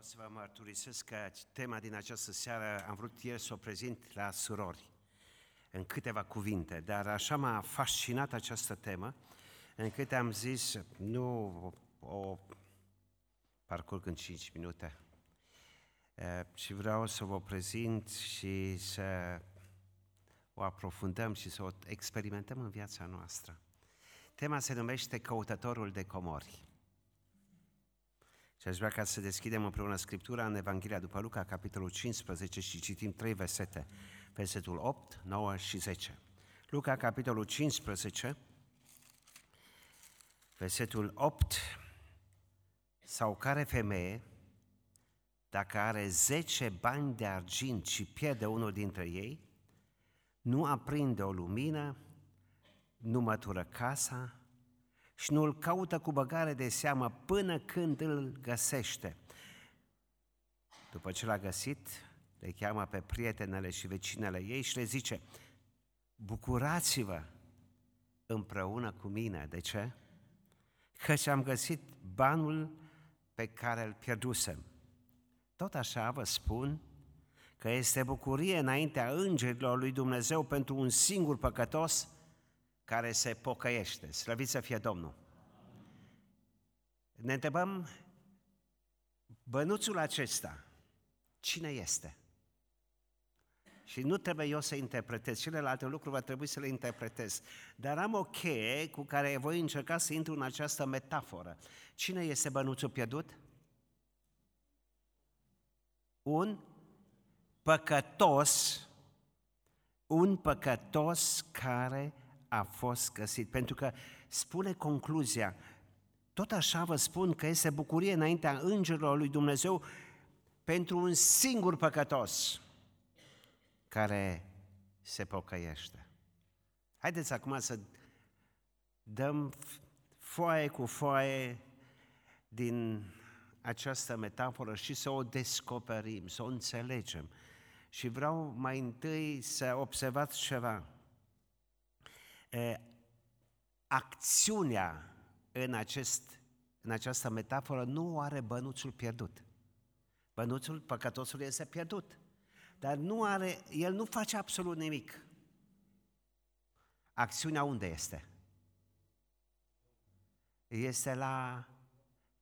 Vreau să vă mărturisesc că tema din această seară am vrut ieri să o prezint la surori, în câteva cuvinte, dar așa m-a fascinat această temă, încât am zis, nu o parcurg în 5 minute, și vreau să vă prezint și să o aprofundăm și să o experimentăm în viața noastră. Tema se numește Căutătorul de comori. Și aș vrea ca să deschidem împreună Scriptura în Evanghelia după Luca, capitolul 15 și citim trei versete, versetul 8, 9 și 10. Luca, capitolul 15, versetul 8, sau care femeie, dacă are 10 bani de argint și pierde unul dintre ei, nu aprinde o lumină, nu mătură casa, și nu îl caută cu băgare de seamă până când îl găsește. După ce l-a găsit, le cheamă pe prietenele și vecinele ei și le zice, bucurați-vă împreună cu mine. De ce? Căci am găsit banul pe care îl pierdusem. Tot așa vă spun că este bucurie înaintea îngerilor lui Dumnezeu pentru un singur păcătos care se pocăiește. Slăvit să fie Domnul! Ne întrebăm, bănuțul acesta, cine este? Și nu trebuie eu să interpretez, celelalte lucruri va trebui să le interpretez. Dar am o cheie cu care voi încerca să intru în această metaforă. Cine este bănuțul pierdut? Un păcătos, un păcătos care a fost găsit. Pentru că spune concluzia, tot așa vă spun că este bucurie înaintea îngerilor lui Dumnezeu pentru un singur păcătos care se pocăiește. Haideți acum să dăm foaie cu foaie din această metaforă și să o descoperim, să o înțelegem. Și vreau mai întâi să observați ceva acțiunea în, acest, în această metaforă nu are bănuțul pierdut. Bănuțul păcătosului este pierdut. Dar nu are, el nu face absolut nimic. Acțiunea unde este? Este la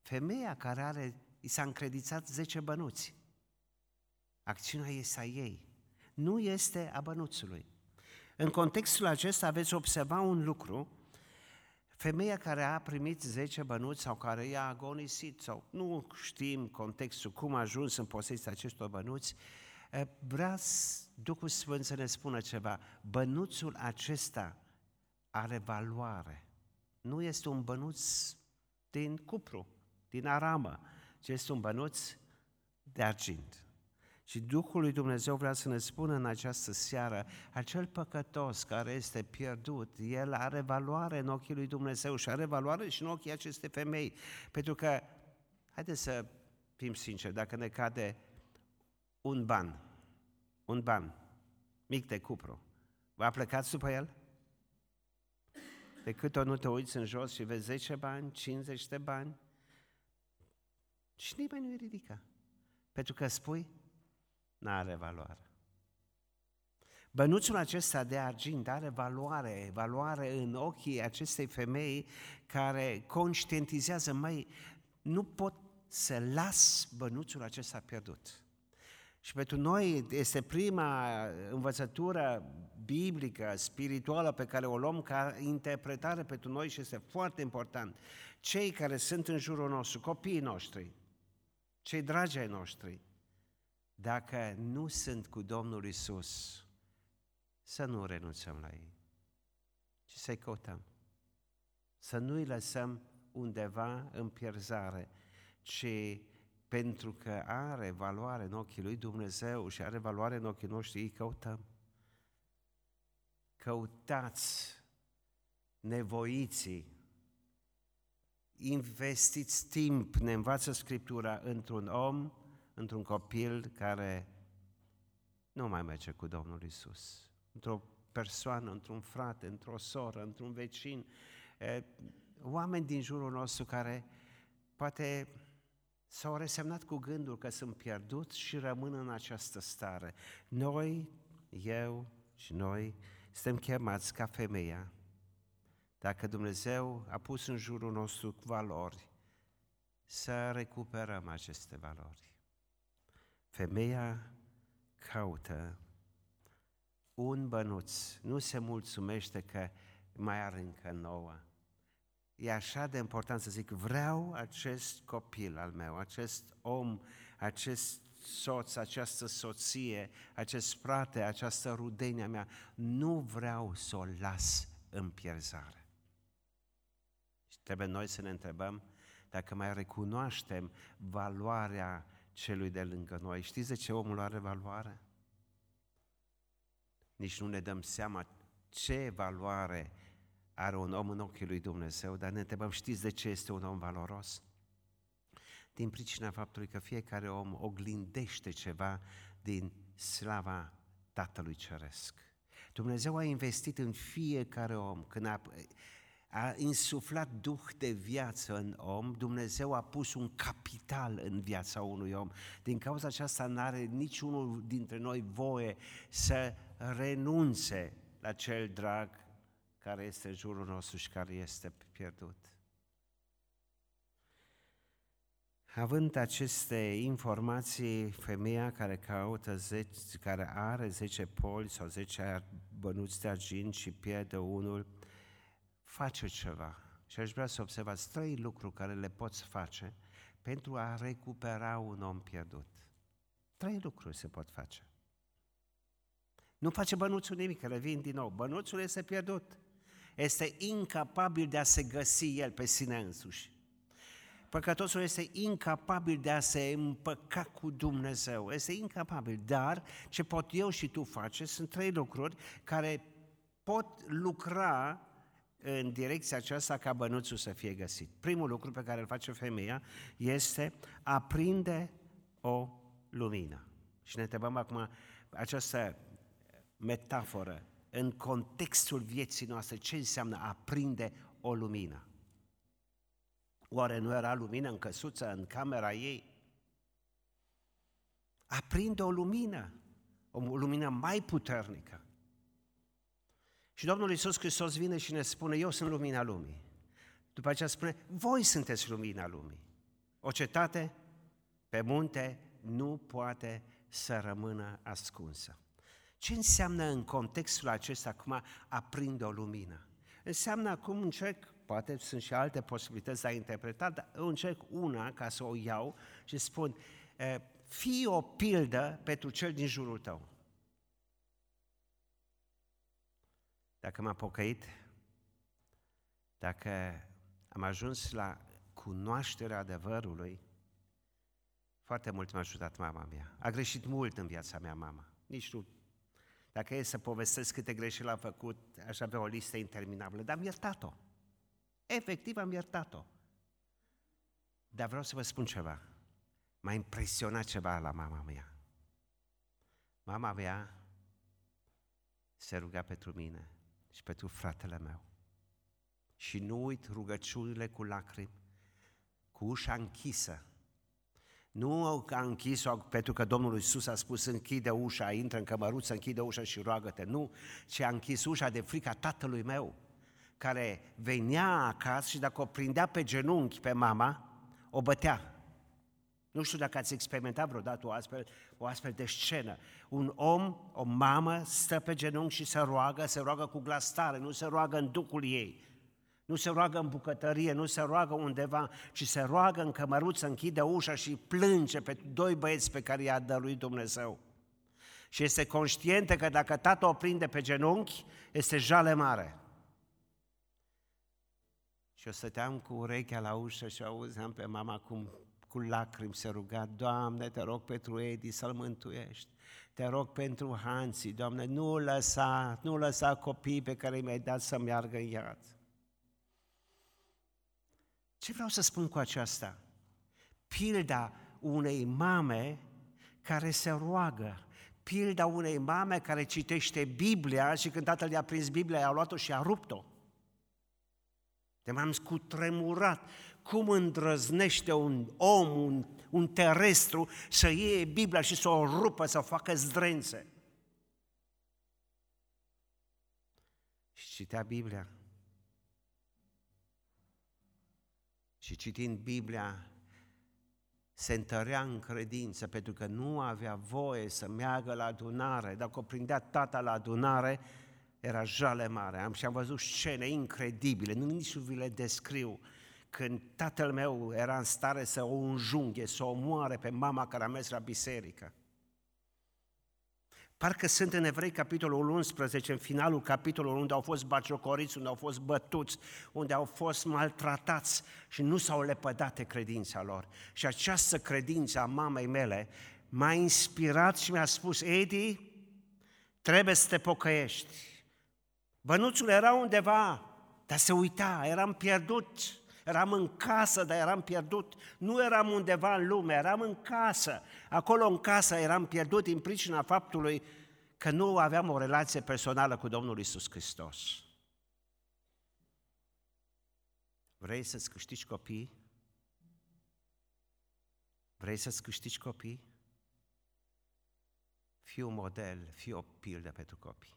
femeia care are, i s-a încredițat 10 bănuți. Acțiunea este a ei. Nu este a bănuțului. În contextul acesta veți observa un lucru, femeia care a primit 10 bănuți sau care i-a agonisit sau nu știm contextul, cum a ajuns în posesia acestor bănuți, eh, vrea Duhul Sfânt să ne spună ceva. Bănuțul acesta are valoare. Nu este un bănuț din cupru, din aramă, ci este un bănuț de argint. Și Duhul lui Dumnezeu vrea să ne spună în această seară, acel păcătos care este pierdut, el are valoare în ochii lui Dumnezeu și are valoare și în ochii acestei femei. Pentru că, haideți să fim sinceri, dacă ne cade un ban, un ban mic de cupru, vă plecat după el? De cât o nu te uiți în jos și vezi 10 bani, 50 de bani, și nimeni nu-i ridică. Pentru că spui, n-are valoare. Bănuțul acesta de argint are valoare, valoare în ochii acestei femei care conștientizează, mai nu pot să las bănuțul acesta pierdut. Și pentru noi este prima învățătură biblică, spirituală pe care o luăm ca interpretare pentru noi și este foarte important. Cei care sunt în jurul nostru, copiii noștri, cei dragi ai noștri, dacă nu sunt cu Domnul Isus, să nu renunțăm la ei, ci să-i căutăm. Să nu-i lăsăm undeva în pierzare, ci pentru că are valoare în ochii lui Dumnezeu și are valoare în ochii noștri, îi căutăm. Căutați nevoiții, investiți timp, ne învață Scriptura, într-un om într-un copil care nu mai merge cu Domnul Isus, într-o persoană, într-un frate, într-o soră, într-un vecin, oameni din jurul nostru care poate s-au resemnat cu gândul că sunt pierdut și rămân în această stare. Noi, eu și noi, suntem chemați ca femeia. Dacă Dumnezeu a pus în jurul nostru valori, să recuperăm aceste valori. Femeia caută un bănuț, nu se mulțumește că mai are încă nouă. E așa de important să zic, vreau acest copil al meu, acest om, acest soț, această soție, acest frate, această rudenie a mea, nu vreau să o las în pierzare. Și trebuie noi să ne întrebăm dacă mai recunoaștem valoarea celui de lângă noi. Știți de ce omul are valoare? Nici nu ne dăm seama ce valoare are un om în ochii lui Dumnezeu, dar ne întrebăm, știți de ce este un om valoros? Din pricina faptului că fiecare om oglindește ceva din slava Tatălui Ceresc. Dumnezeu a investit în fiecare om. Când a, a insuflat duh de viață în om, Dumnezeu a pus un capital în viața unui om. Din cauza aceasta nu are niciunul dintre noi voie să renunțe la cel drag care este în jurul nostru și care este pierdut. Având aceste informații, femeia care caută 10, care are 10 poli sau 10 bănuți de argint și pierde unul, face ceva. Și aș vrea să observați trei lucruri care le poți face pentru a recupera un om pierdut. Trei lucruri se pot face. Nu face bănuțul nimic, revin din nou. Bănuțul este pierdut. Este incapabil de a se găsi el pe sine însuși. Păcătosul este incapabil de a se împăca cu Dumnezeu. Este incapabil. Dar ce pot eu și tu face sunt trei lucruri care pot lucra în direcția aceasta ca bănuțul să fie găsit. Primul lucru pe care îl face femeia este a prinde o lumină. Și ne întrebăm acum această metaforă în contextul vieții noastre ce înseamnă a prinde o lumină. Oare nu era lumină în căsuță, în camera ei? Aprinde o lumină, o lumină mai puternică. Și Domnul Iisus Hristos vine și ne spune, eu sunt lumina lumii. După aceea spune, voi sunteți lumina lumii. O cetate pe munte nu poate să rămână ascunsă. Ce înseamnă în contextul acesta acum aprinde o lumină? Înseamnă acum încerc, poate sunt și alte posibilități de a interpreta, dar eu încerc una ca să o iau și spun, fii o pildă pentru cel din jurul tău. Dacă m-am pocăit, dacă am ajuns la cunoașterea adevărului, foarte mult m-a ajutat mama mea. A greșit mult în viața mea mama. Nici nu dacă e să povestesc câte greșeli a făcut, aș avea o listă interminabilă, dar am iertat-o. Efectiv am iertat-o. Dar vreau să vă spun ceva. M-a impresionat ceva la mama mea. Mama mea se ruga pentru mine și pentru fratele meu. Și nu uit rugăciunile cu lacrimi, cu ușa închisă, nu a închis-o pentru că Domnul Iisus a spus închide ușa, intră în cămăruță, închide ușa și roagă-te. Nu, ci a închis ușa de frica tatălui meu, care venea acasă și dacă o prindea pe genunchi pe mama, o bătea. Nu știu dacă ați experimentat vreodată o astfel, o astfel de scenă. Un om, o mamă, stă pe genunchi și se roagă, se roagă cu glas tare, nu se roagă în ducul ei. Nu se roagă în bucătărie, nu se roagă undeva, ci se roagă în cămăruță, închide ușa și plânge pe doi băieți pe care i-a dăruit Dumnezeu. Și este conștientă că dacă tata o prinde pe genunchi, este jale mare. Și eu stăteam cu urechea la ușă și auzeam pe mama cum cu lacrimi se ruga, Doamne, te rog pentru Edi să-l mântuiești. Te rog pentru Hanții, Doamne, nu lăsa, nu lăsa copiii pe care mi-ai dat să meargă în iad. Ce vreau să spun cu aceasta? Pilda unei mame care se roagă, pilda unei mame care citește Biblia și când tatăl i-a prins Biblia, i-a luat-o și a rupt-o. De m-am scutremurat cum îndrăznește un om, un, un terestru să iei Biblia și să o rupă, să o facă zdrențe. Și citea Biblia. Și citind Biblia, se întărea în credință, pentru că nu avea voie să meargă la adunare. Dacă o prindea tata la adunare, era jale mare. Am și am văzut scene incredibile, nu nici nu vi le descriu. Când tatăl meu era în stare să o înjunghe, să o moare pe mama care a mers la biserică. Parcă sunt în Evrei, capitolul 11, în finalul capitolului, unde au fost baciocoriți, unde au fost bătuți, unde au fost maltratați și nu s-au lepădat de credința lor. Și această credință a mamei mele m-a inspirat și mi-a spus, Edi, trebuie să te pocăiești. Bănuțul era undeva, dar se uita, eram pierdut. Eram în casă, dar eram pierdut. Nu eram undeva în lume, eram în casă. Acolo în casă eram pierdut din pricina faptului că nu aveam o relație personală cu Domnul Isus Hristos. Vrei să-ți câștigi copii? Vrei să-ți câștigi copii? Fii un model, fii o pildă pentru copii.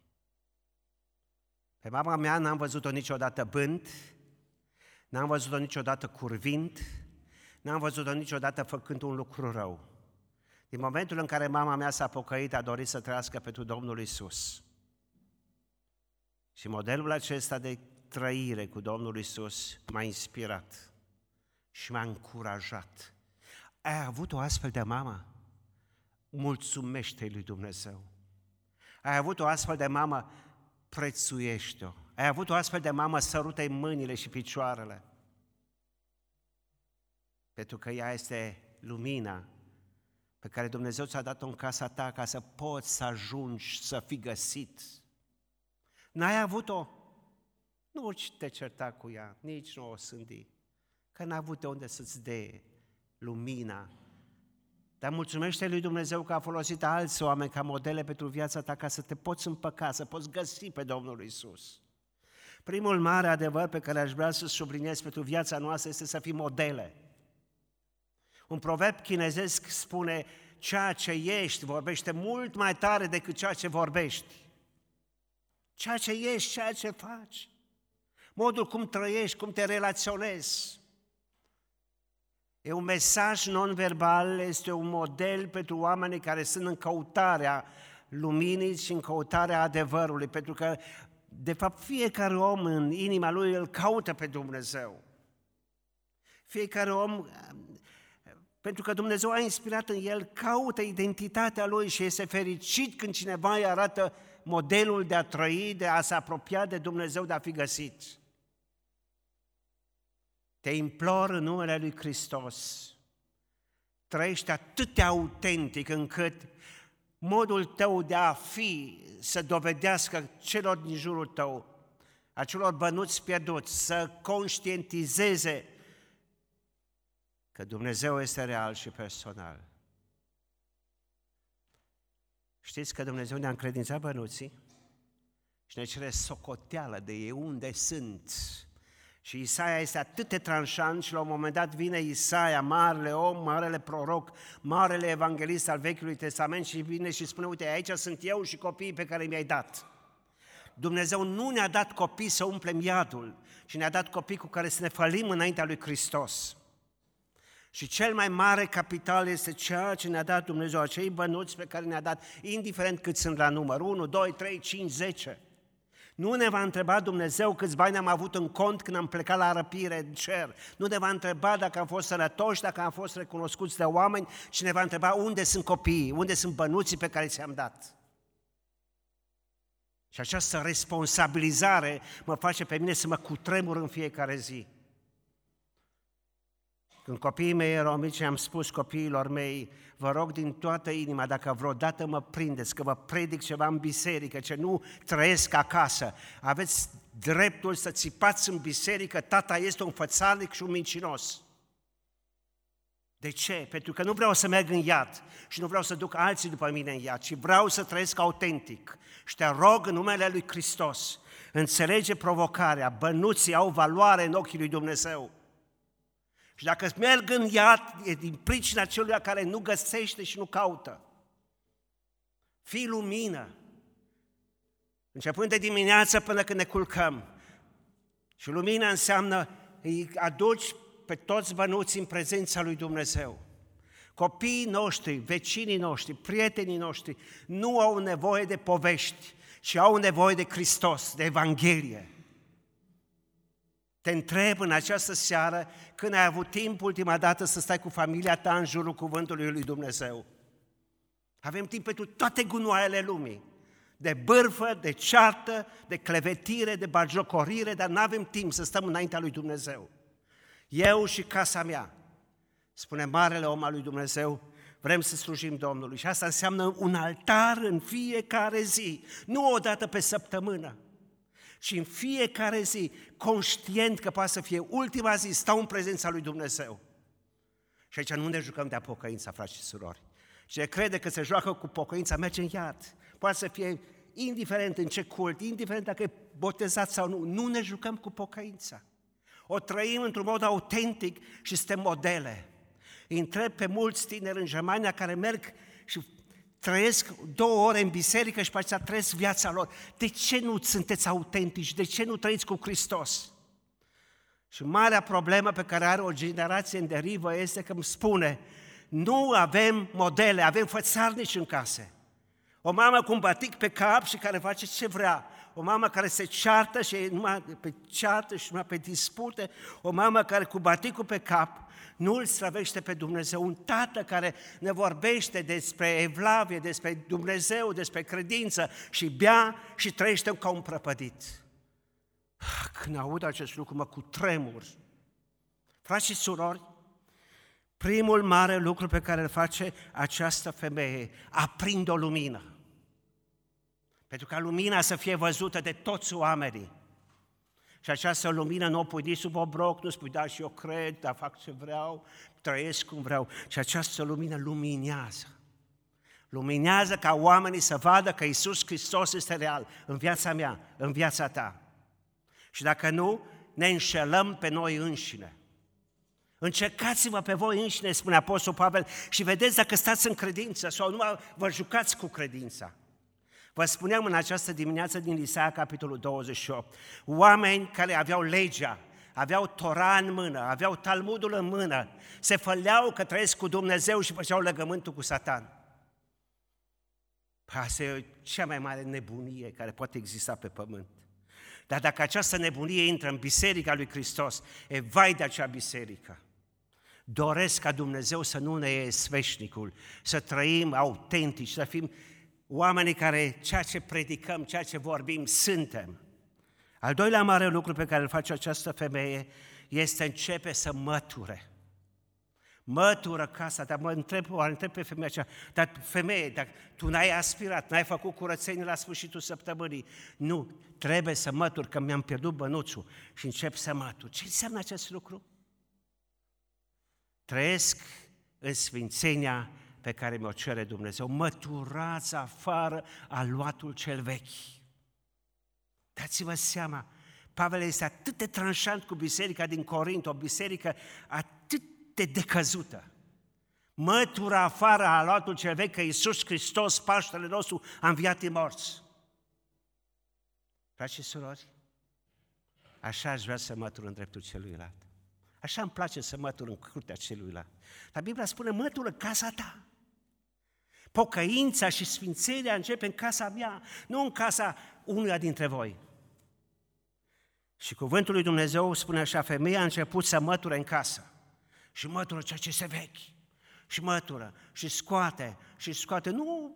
Pe mama mea n-am văzut-o niciodată bând, N-am văzut-o niciodată curvind, n-am văzut-o niciodată făcând un lucru rău. Din momentul în care mama mea s-a pocăit, a dorit să trăiască pentru Domnul Isus. Și modelul acesta de trăire cu Domnul Isus m-a inspirat și m-a încurajat. Ai avut o astfel de mamă? Mulțumește lui Dumnezeu. Ai avut o astfel de mamă? Prețuiește-o. Ai avut o astfel de mamă, sărută mâinile și picioarele. Pentru că ea este lumina pe care Dumnezeu ți-a dat-o în casa ta ca să poți să ajungi să fii găsit. N-ai avut-o? Nu te certa cu ea, nici nu o sândi, că n-a avut de unde să-ți dea lumina. Dar mulțumește lui Dumnezeu că a folosit alți oameni ca modele pentru viața ta ca să te poți împăca, să poți găsi pe Domnul Isus. Primul mare adevăr pe care aș vrea să subliniez pentru viața noastră este să fim modele. Un proverb chinezesc spune, ceea ce ești vorbește mult mai tare decât ceea ce vorbești. Ceea ce ești, ceea ce faci. Modul cum trăiești, cum te relaționezi. E un mesaj non-verbal, este un model pentru oamenii care sunt în căutarea luminii și în căutarea adevărului, pentru că de fapt, fiecare om în inima lui îl caută pe Dumnezeu. Fiecare om, pentru că Dumnezeu a inspirat în el, caută identitatea lui și este fericit când cineva îi arată modelul de a trăi, de a se apropia de Dumnezeu, de a fi găsit. Te implor în numele lui Hristos, trăiește atât de autentic încât modul tău de a fi să dovedească celor din jurul tău, acelor bănuți pierduți, să conștientizeze că Dumnezeu este real și personal. Știți că Dumnezeu ne-a încredințat bănuții și ne cere socoteală de ei unde sunt, și Isaia este atât de tranșant și la un moment dat vine Isaia, marele om, marele proroc, marele evanghelist al Vechiului Testament și vine și spune, uite, aici sunt eu și copiii pe care mi-ai dat. Dumnezeu nu ne-a dat copii să umplem iadul, ci ne-a dat copii cu care să ne fălim înaintea lui Hristos. Și cel mai mare capital este ceea ce ne-a dat Dumnezeu, acei bănuți pe care ne-a dat, indiferent cât sunt la număr, 1, 2, 3, 5, 10. Nu ne va întreba Dumnezeu câți bani am avut în cont când am plecat la răpire în cer. Nu ne va întreba dacă am fost sănătoși, dacă am fost recunoscuți de oameni, ci ne va întreba unde sunt copiii, unde sunt bănuții pe care ți-am dat. Și această responsabilizare mă face pe mine să mă cutremur în fiecare zi. Când copiii mei erau mici, am spus copiilor mei, vă rog din toată inima, dacă vreodată mă prindeți că vă predic ceva în biserică, ce nu trăiesc acasă, aveți dreptul să țipați în biserică, tata este un fățarnic și un mincinos. De ce? Pentru că nu vreau să merg în iad și nu vreau să duc alții după mine în iad, ci vreau să trăiesc autentic. Și te rog în numele Lui Hristos, înțelege provocarea, bănuții au valoare în ochii Lui Dumnezeu. Și dacă merg în iad, e din pricina celui care nu găsește și nu caută. Fii lumină. Începând de dimineață până când ne culcăm. Și lumina înseamnă îi aduci pe toți bănuții în prezența lui Dumnezeu. Copiii noștri, vecinii noștri, prietenii noștri nu au nevoie de povești, ci au nevoie de Hristos, de Evanghelie. Te întreb în această seară când ai avut timp ultima dată să stai cu familia ta în jurul cuvântului lui Dumnezeu. Avem timp pentru toate gunoaiele lumii. De bârfă, de ceartă, de clevetire, de bagiocorire, dar nu avem timp să stăm înaintea lui Dumnezeu. Eu și casa mea, spune marele om al lui Dumnezeu, vrem să slujim Domnului. Și asta înseamnă un altar în fiecare zi, nu o dată pe săptămână și în fiecare zi, conștient că poate să fie ultima zi, stau în prezența lui Dumnezeu. Și aici nu ne jucăm de apocăința, frați și surori. Ce crede că se joacă cu pocăința, merge în iad. Poate să fie indiferent în ce cult, indiferent dacă e botezat sau nu, nu ne jucăm cu pocăința. O trăim într-un mod autentic și suntem modele. Îi întreb pe mulți tineri în Germania care merg și trăiesc două ore în biserică și pe aceea trăiesc viața lor. De ce nu sunteți autentici? De ce nu trăiți cu Hristos? Și marea problemă pe care are o generație în derivă este că îmi spune nu avem modele, avem fățarnici în case. O mamă cu un batic pe cap și care face ce vrea. O mamă care se ceartă și numai pe ceartă și numai pe dispute. O mamă care cu baticul pe cap nu îl străvește pe Dumnezeu. Un tată care ne vorbește despre evlavie, despre Dumnezeu, despre credință și bea și trăiește ca un prăpădit. Ah, când aud acest lucru, mă cu tremur. Frați și surori, primul mare lucru pe care îl face această femeie, aprinde o lumină. Pentru ca lumina să fie văzută de toți oamenii. Și această lumină nu o pui nici sub obroc, nu spui, da, și eu cred, dar fac ce vreau, trăiesc cum vreau. Și această lumină luminează. Luminează ca oamenii să vadă că Isus Hristos este real în viața mea, în viața ta. Și dacă nu, ne înșelăm pe noi înșine. Încercați-vă pe voi înșine, spune Apostol Pavel, și vedeți dacă stați în credință sau nu vă jucați cu credința. Vă spuneam în această dimineață din Isaia, capitolul 28, oameni care aveau legea, aveau Tora în mână, aveau Talmudul în mână, se făleau că trăiesc cu Dumnezeu și făceau legământul cu Satan. Păi asta e cea mai mare nebunie care poate exista pe pământ. Dar dacă această nebunie intră în biserica lui Hristos, e vai de acea biserică. Doresc ca Dumnezeu să nu ne ies veșnicul, să trăim autentici, să fim oamenii care ceea ce predicăm, ceea ce vorbim, suntem. Al doilea mare lucru pe care îl face această femeie este începe să măture. Mătură casa, dar mă întreb, o întreb pe femeia aceea, dar femeie, dacă tu n-ai aspirat, n-ai făcut curățenie la sfârșitul săptămânii, nu, trebuie să mătur, că mi-am pierdut bănuțul și încep să mătur. Ce înseamnă acest lucru? Trăiesc în sfințenia pe care mi-o cere Dumnezeu. Măturați afară aluatul cel vechi. Dați-vă seama, Pavel este atât de tranșant cu biserica din Corint, o biserică atât de decăzută. Mătura afară aluatul cel vechi, că Iisus Hristos, Paștele nostru, a înviat din morți. Frați și surori, așa aș vrea să mătur în dreptul celuilalt. Așa îmi place să mătur în curtea celuilalt. Dar Biblia spune, mătură casa ta. Pocăința și sfințenia începe în casa mea, nu în casa unuia dintre voi. Și cuvântul lui Dumnezeu spune așa, femeia a început să măture în casă. Și mătură ceea ce se vechi. Și mătură și scoate și scoate. Nu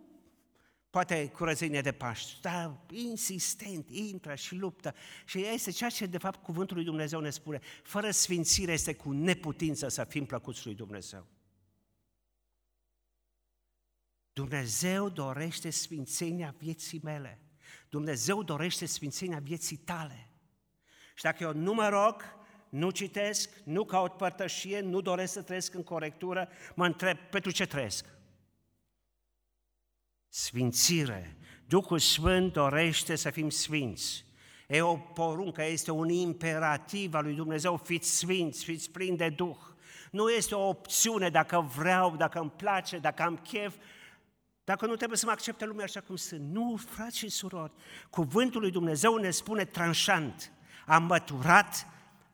poate curățenie de Paști, dar insistent, intră și luptă. Și este ceea ce de fapt cuvântul lui Dumnezeu ne spune. Fără sfințire este cu neputință să fim plăcuți lui Dumnezeu. Dumnezeu dorește sfințenia vieții mele. Dumnezeu dorește sfințenia vieții tale. Și dacă eu nu mă rog, nu citesc, nu caut părtășie, nu doresc să trăiesc în corectură, mă întreb, pentru ce trăiesc? Sfințire. Duhul Sfânt dorește să fim sfinți. E o poruncă, este un imperativ al lui Dumnezeu, fiți sfinți, fiți plini de Duh. Nu este o opțiune dacă vreau, dacă îmi place, dacă am chef, dacă nu trebuie să mă accepte lumea așa cum sunt. Nu, frați și surori, cuvântul lui Dumnezeu ne spune tranșant, am măturat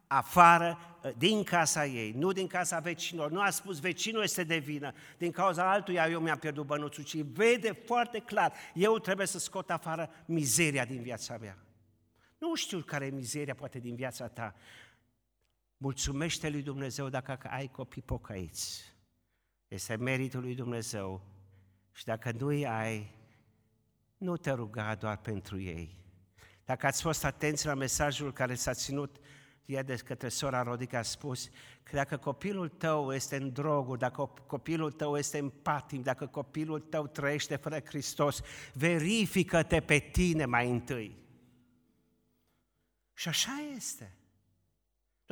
afară din casa ei, nu din casa vecinilor. Nu a spus vecinul este de vină, din cauza altuia eu mi-am pierdut bănuțul, ci vede foarte clar, eu trebuie să scot afară mizeria din viața mea. Nu știu care e mizeria poate din viața ta. Mulțumește lui Dumnezeu dacă ai copii pocăiți. Este meritul lui Dumnezeu. Și dacă nu-i ai, nu te ruga doar pentru ei. Dacă ați fost atenți la mesajul care s-a ținut ieri de către sora Rodica a spus că dacă copilul tău este în droguri, dacă copilul tău este în patim, dacă copilul tău trăiește fără Hristos, verifică-te pe tine mai întâi. Și așa este.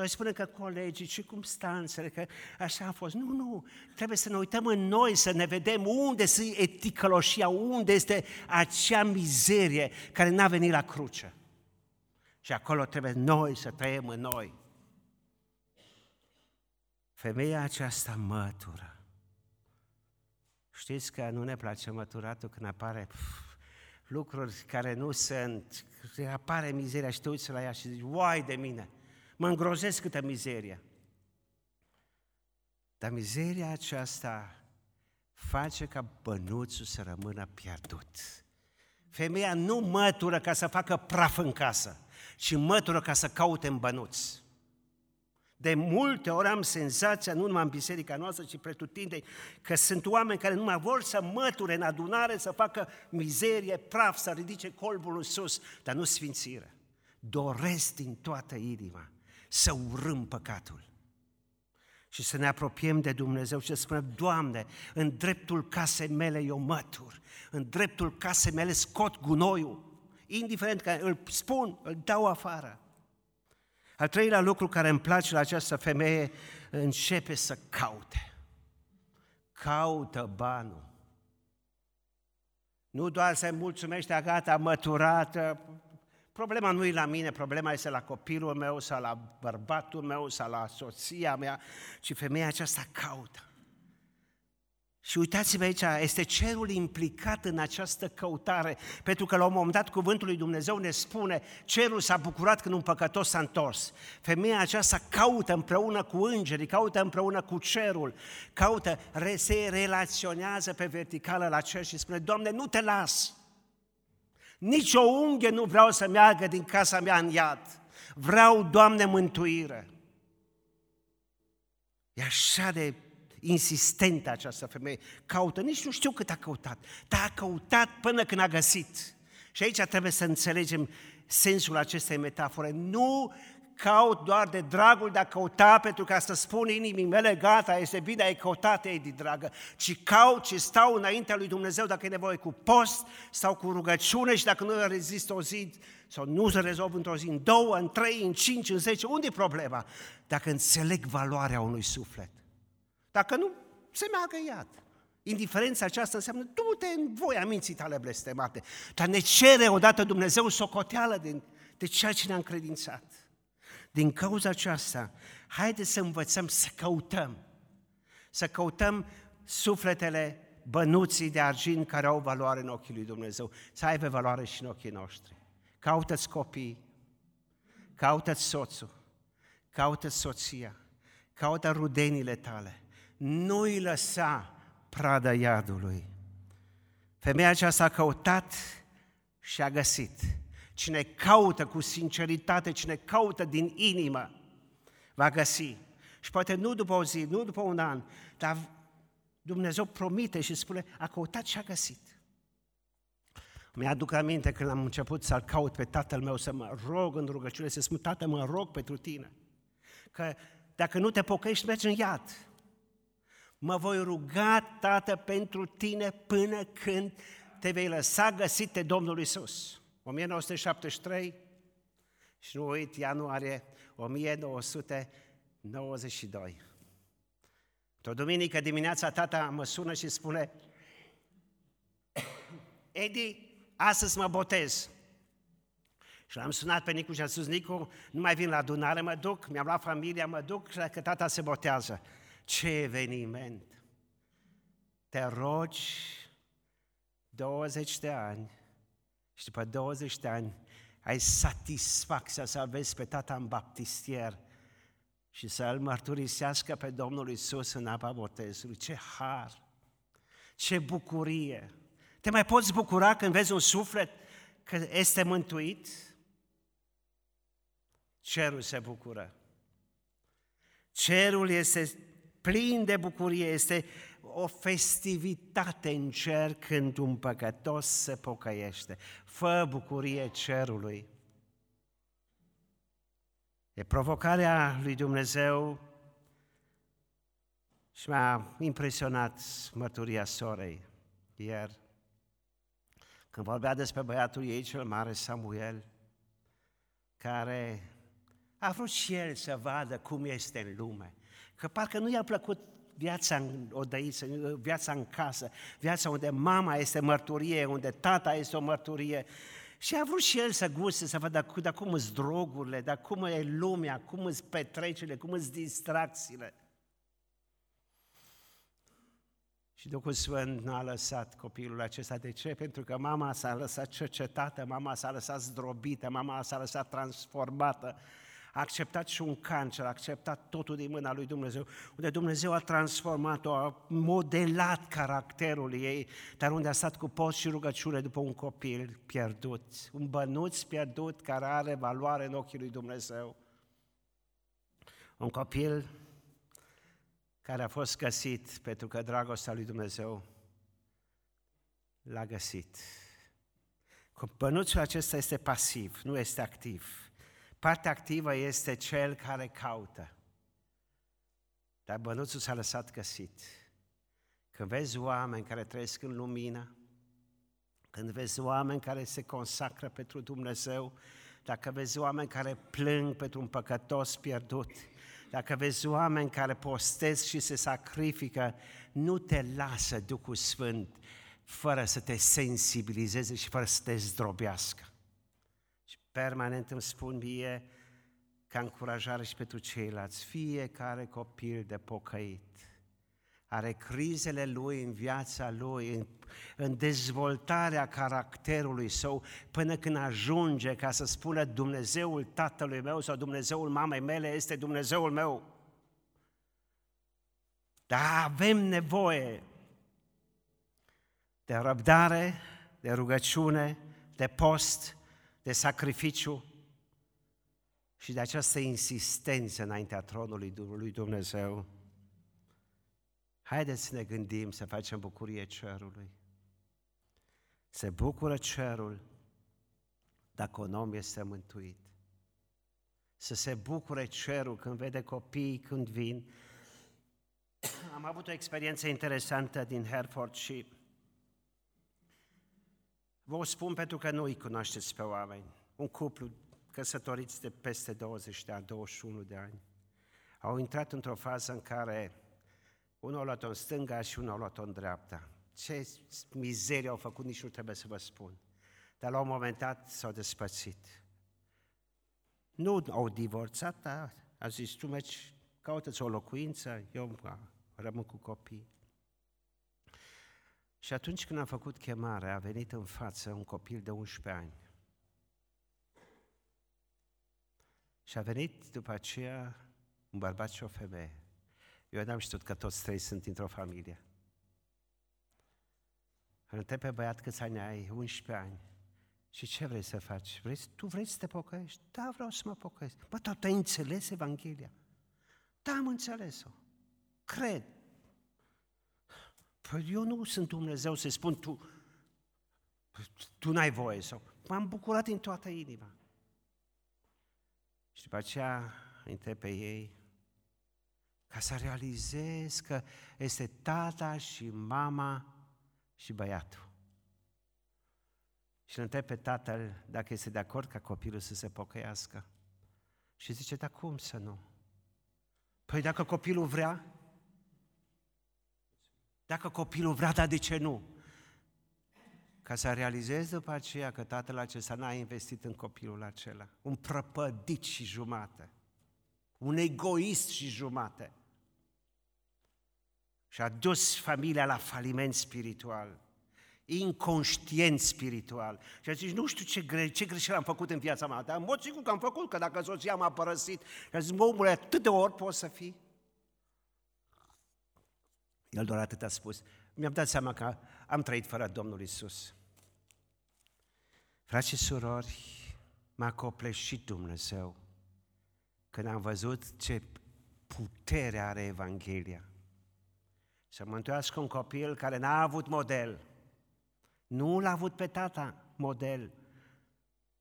Noi spunem că colegii, circumstanțele, că așa a fost. Nu, nu, trebuie să ne uităm în noi, să ne vedem unde sunt eticăloșia, unde este acea mizerie care n-a venit la cruce. Și acolo trebuie noi să trăim în noi. Femeia aceasta mătură. Știți că nu ne place măturatul când apare pf, lucruri care nu sunt, apare mizeria și te uiți la ea și zici, uai de mine, mă îngrozesc câtă mizerie. Dar mizeria aceasta face ca bănuțul să rămână pierdut. Femeia nu mătură ca să facă praf în casă și mătură ca să caute în bănuți. De multe ori am senzația, nu numai în biserica noastră, ci pretutindei, că sunt oameni care nu mai vor să măture în adunare, să facă mizerie, praf, să ridice colbul în sus, dar nu sfințire. Doresc din toată inima să urâm păcatul și să ne apropiem de Dumnezeu și să spunem, Doamne, în dreptul casei mele eu mătur, în dreptul casei mele scot gunoiul, indiferent că îl spun, îl dau afară. Al treilea lucru care îmi place la această femeie, începe să caute. Caută banul. Nu doar să-i mulțumește, gata, măturată, problema nu e la mine, problema este la copilul meu sau la bărbatul meu sau la soția mea, ci femeia aceasta caută. Și uitați-vă aici, este cerul implicat în această căutare, pentru că la un moment dat cuvântul lui Dumnezeu ne spune, cerul s-a bucurat când un păcătos s-a întors. Femeia aceasta caută împreună cu îngerii, caută împreună cu cerul, caută, se relaționează pe verticală la cer și spune, Doamne, nu te las! Nici o unghie nu vreau să meargă din casa mea în iad. Vreau, Doamne, mântuire. E așa de insistentă această femeie. Caută, nici nu știu cât a căutat, dar a căutat până când a găsit. Și aici trebuie să înțelegem sensul acestei metafore. Nu caut doar de dragul de a căuta pentru ca să spun inimii mele, gata, este bine, ai căutat, ei de dragă, ci caut și stau înaintea lui Dumnezeu dacă e nevoie cu post sau cu rugăciune și dacă nu rezist o zi sau nu se rezolvă într-o zi, în două, în trei, în cinci, în zece, unde e problema? Dacă înțeleg valoarea unui suflet. Dacă nu, se meargă iad. Indiferența aceasta înseamnă, du-te în voia minții tale blestemate. Dar ne cere odată Dumnezeu socoteală de, de ceea ce ne-a încredințat. Din cauza aceasta, haideți să învățăm să căutăm. Să căutăm sufletele bănuții de argint care au valoare în ochii lui Dumnezeu, să aibă valoare și în ochii noștri. Caută-ți copii, caută-ți soțul, caută-ți soția, caută rudenile tale, nu-i lăsa prada iadului. Femeia aceasta a căutat și a găsit. Cine caută cu sinceritate, cine caută din inimă, va găsi. Și poate nu după o zi, nu după un an, dar Dumnezeu promite și spune, a căutat și a găsit. Mi-aduc aminte când am început să-l caut pe tatăl meu, să mă rog în rugăciune, să spun, tată, mă rog pentru tine. Că dacă nu te pocăiești, mergi în iad. Mă voi ruga, Tată, pentru tine până când te vei lăsa găsit de Domnul Isus. 1973 și nu uit, ianuarie 1992. O duminică dimineața tata mă sună și spune Edi, astăzi mă botez. Și l-am sunat pe Nicu și am spus, Nicu, nu mai vin la adunare, mă duc, mi-am luat familia, mă duc, și că tata se botează. Ce eveniment! Te rogi 20 de ani și după 20 de ani ai satisfacția să vezi pe tata în baptistier și să îl mărturisească pe Domnul Isus în apa botezului. Ce har! Ce bucurie! Te mai poți bucura când vezi un suflet că este mântuit? Cerul se bucură. Cerul este plin de bucurie, este o festivitate în cer când un păcătos se pocăiește. Fă bucurie cerului. E provocarea lui Dumnezeu și m-a impresionat mărturia sorei ieri, când vorbea despre băiatul ei cel mare, Samuel, care a vrut și el să vadă cum este în lume. Că parcă nu i-a plăcut viața în odăiță, viața în casă, viața unde mama este mărturie, unde tata este o mărturie. Și a vrut și el să guste, să vadă dar cum sunt drogurile, dar cum e lumea, cum sunt petrecerile, cum sunt distracțiile. Și Duhul Sfânt nu a lăsat copilul acesta. De ce? Pentru că mama s-a lăsat cercetată, mama s-a lăsat zdrobită, mama s-a lăsat transformată a acceptat și un cancer, a acceptat totul din mâna lui Dumnezeu, unde Dumnezeu a transformat-o, a modelat caracterul ei, dar unde a stat cu post și rugăciune după un copil pierdut, un bănuț pierdut care are valoare în ochii lui Dumnezeu. Un copil care a fost găsit pentru că dragostea lui Dumnezeu l-a găsit. Bănuțul acesta este pasiv, nu este activ. Partea activă este cel care caută. Dar bănuțul s-a lăsat găsit. Când vezi oameni care trăiesc în lumină, când vezi oameni care se consacră pentru Dumnezeu, dacă vezi oameni care plâng pentru un păcătos pierdut, dacă vezi oameni care postez și se sacrifică, nu te lasă Duhul Sfânt fără să te sensibilizeze și fără să te zdrobească permanent îmi spun mie ca încurajare și pentru ceilalți, fiecare copil de pocăit are crizele lui în viața lui, în, în dezvoltarea caracterului său, până când ajunge ca să spună Dumnezeul tatălui meu sau Dumnezeul mamei mele este Dumnezeul meu. Dar avem nevoie de răbdare, de rugăciune, de post, de sacrificiu și de această insistență înaintea tronului lui Dumnezeu. Haideți să ne gândim să facem bucurie cerului. Se bucură cerul dacă un om este mântuit. Să se bucure cerul când vede copiii când vin. Am avut o experiență interesantă din Hereford și Vă o spun pentru că nu îi cunoașteți pe oameni. Un cuplu căsătoriți de peste 20 de ani, 21 de ani, au intrat într-o fază în care unul a luat-o în stânga și unul a luat-o în dreapta. Ce mizerie au făcut, nici nu trebuie să vă spun. Dar la un moment dat s-au despățit. Nu au divorțat, dar a zis, tu mergi, caută-ți o locuință, eu rămân cu copii. Și atunci când a făcut chemarea, a venit în față un copil de 11 ani. Și a venit după aceea un bărbat și o femeie. Eu n-am știut că toți trei sunt într-o familie. Îl întreb pe băiat câți ani ai? 11 ani. Și ce vrei să faci? Vrei, tu vrei să te pocăiești? Da, vreau să mă pocăiesc. Bă, tu ai înțeles Evanghelia? Da, am înțeles-o. Cred. Păi eu nu sunt Dumnezeu să spun tu, tu n-ai voie sau... M-am bucurat din toată inima. Și după aceea întreb pe ei ca să realizez că este tata și mama și băiatul. Și îl întreb pe tatăl dacă este de acord ca copilul să se pocăiască. Și zice, dar cum să nu? Păi dacă copilul vrea, dacă copilul vrea, dar de ce nu? Ca să realizez după aceea că tatăl acesta n-a investit în copilul acela. Un prăpădit și jumate. Un egoist și jumate. și a dus familia la faliment spiritual, inconștient spiritual. Și a zis, nu știu ce, gre- ce greșeală am făcut în viața mea, dar în mod sigur că am făcut, că dacă soția m-a părăsit, și a zis, mă, omule, atât de ori poți să fii? El doar atât a spus. Mi-am dat seama că am trăit fără Domnul Isus. Frați și surori, m-a copleșit Dumnezeu când am văzut ce putere are Evanghelia. Să mântuiască un copil care n-a avut model. Nu l-a avut pe tata model.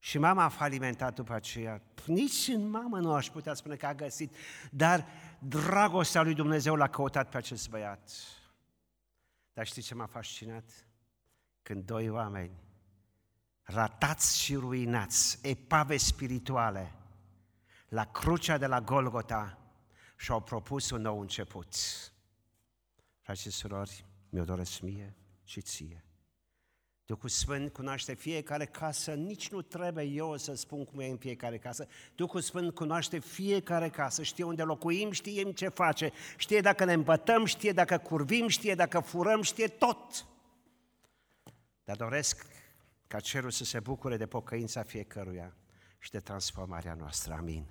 Și mama a falimentat după aceea. Nici în mamă nu aș putea spune că a găsit, dar dragostea lui Dumnezeu l-a căutat pe acest băiat. Dar știți ce m-a fascinat? Când doi oameni, ratați și ruinați, epave spirituale, la crucea de la Golgota și-au propus un nou început. Frați și surori, mi-o doresc mie și ție. Duhul Sfânt cunoaște fiecare casă, nici nu trebuie eu să spun cum e în fiecare casă. Duhul Sfânt cunoaște fiecare casă, știe unde locuim, știe ce face, știe dacă ne îmbătăm, știe dacă curvim, știe dacă furăm, știe tot. Dar doresc ca cerul să se bucure de pocăința fiecăruia și de transformarea noastră. Amin.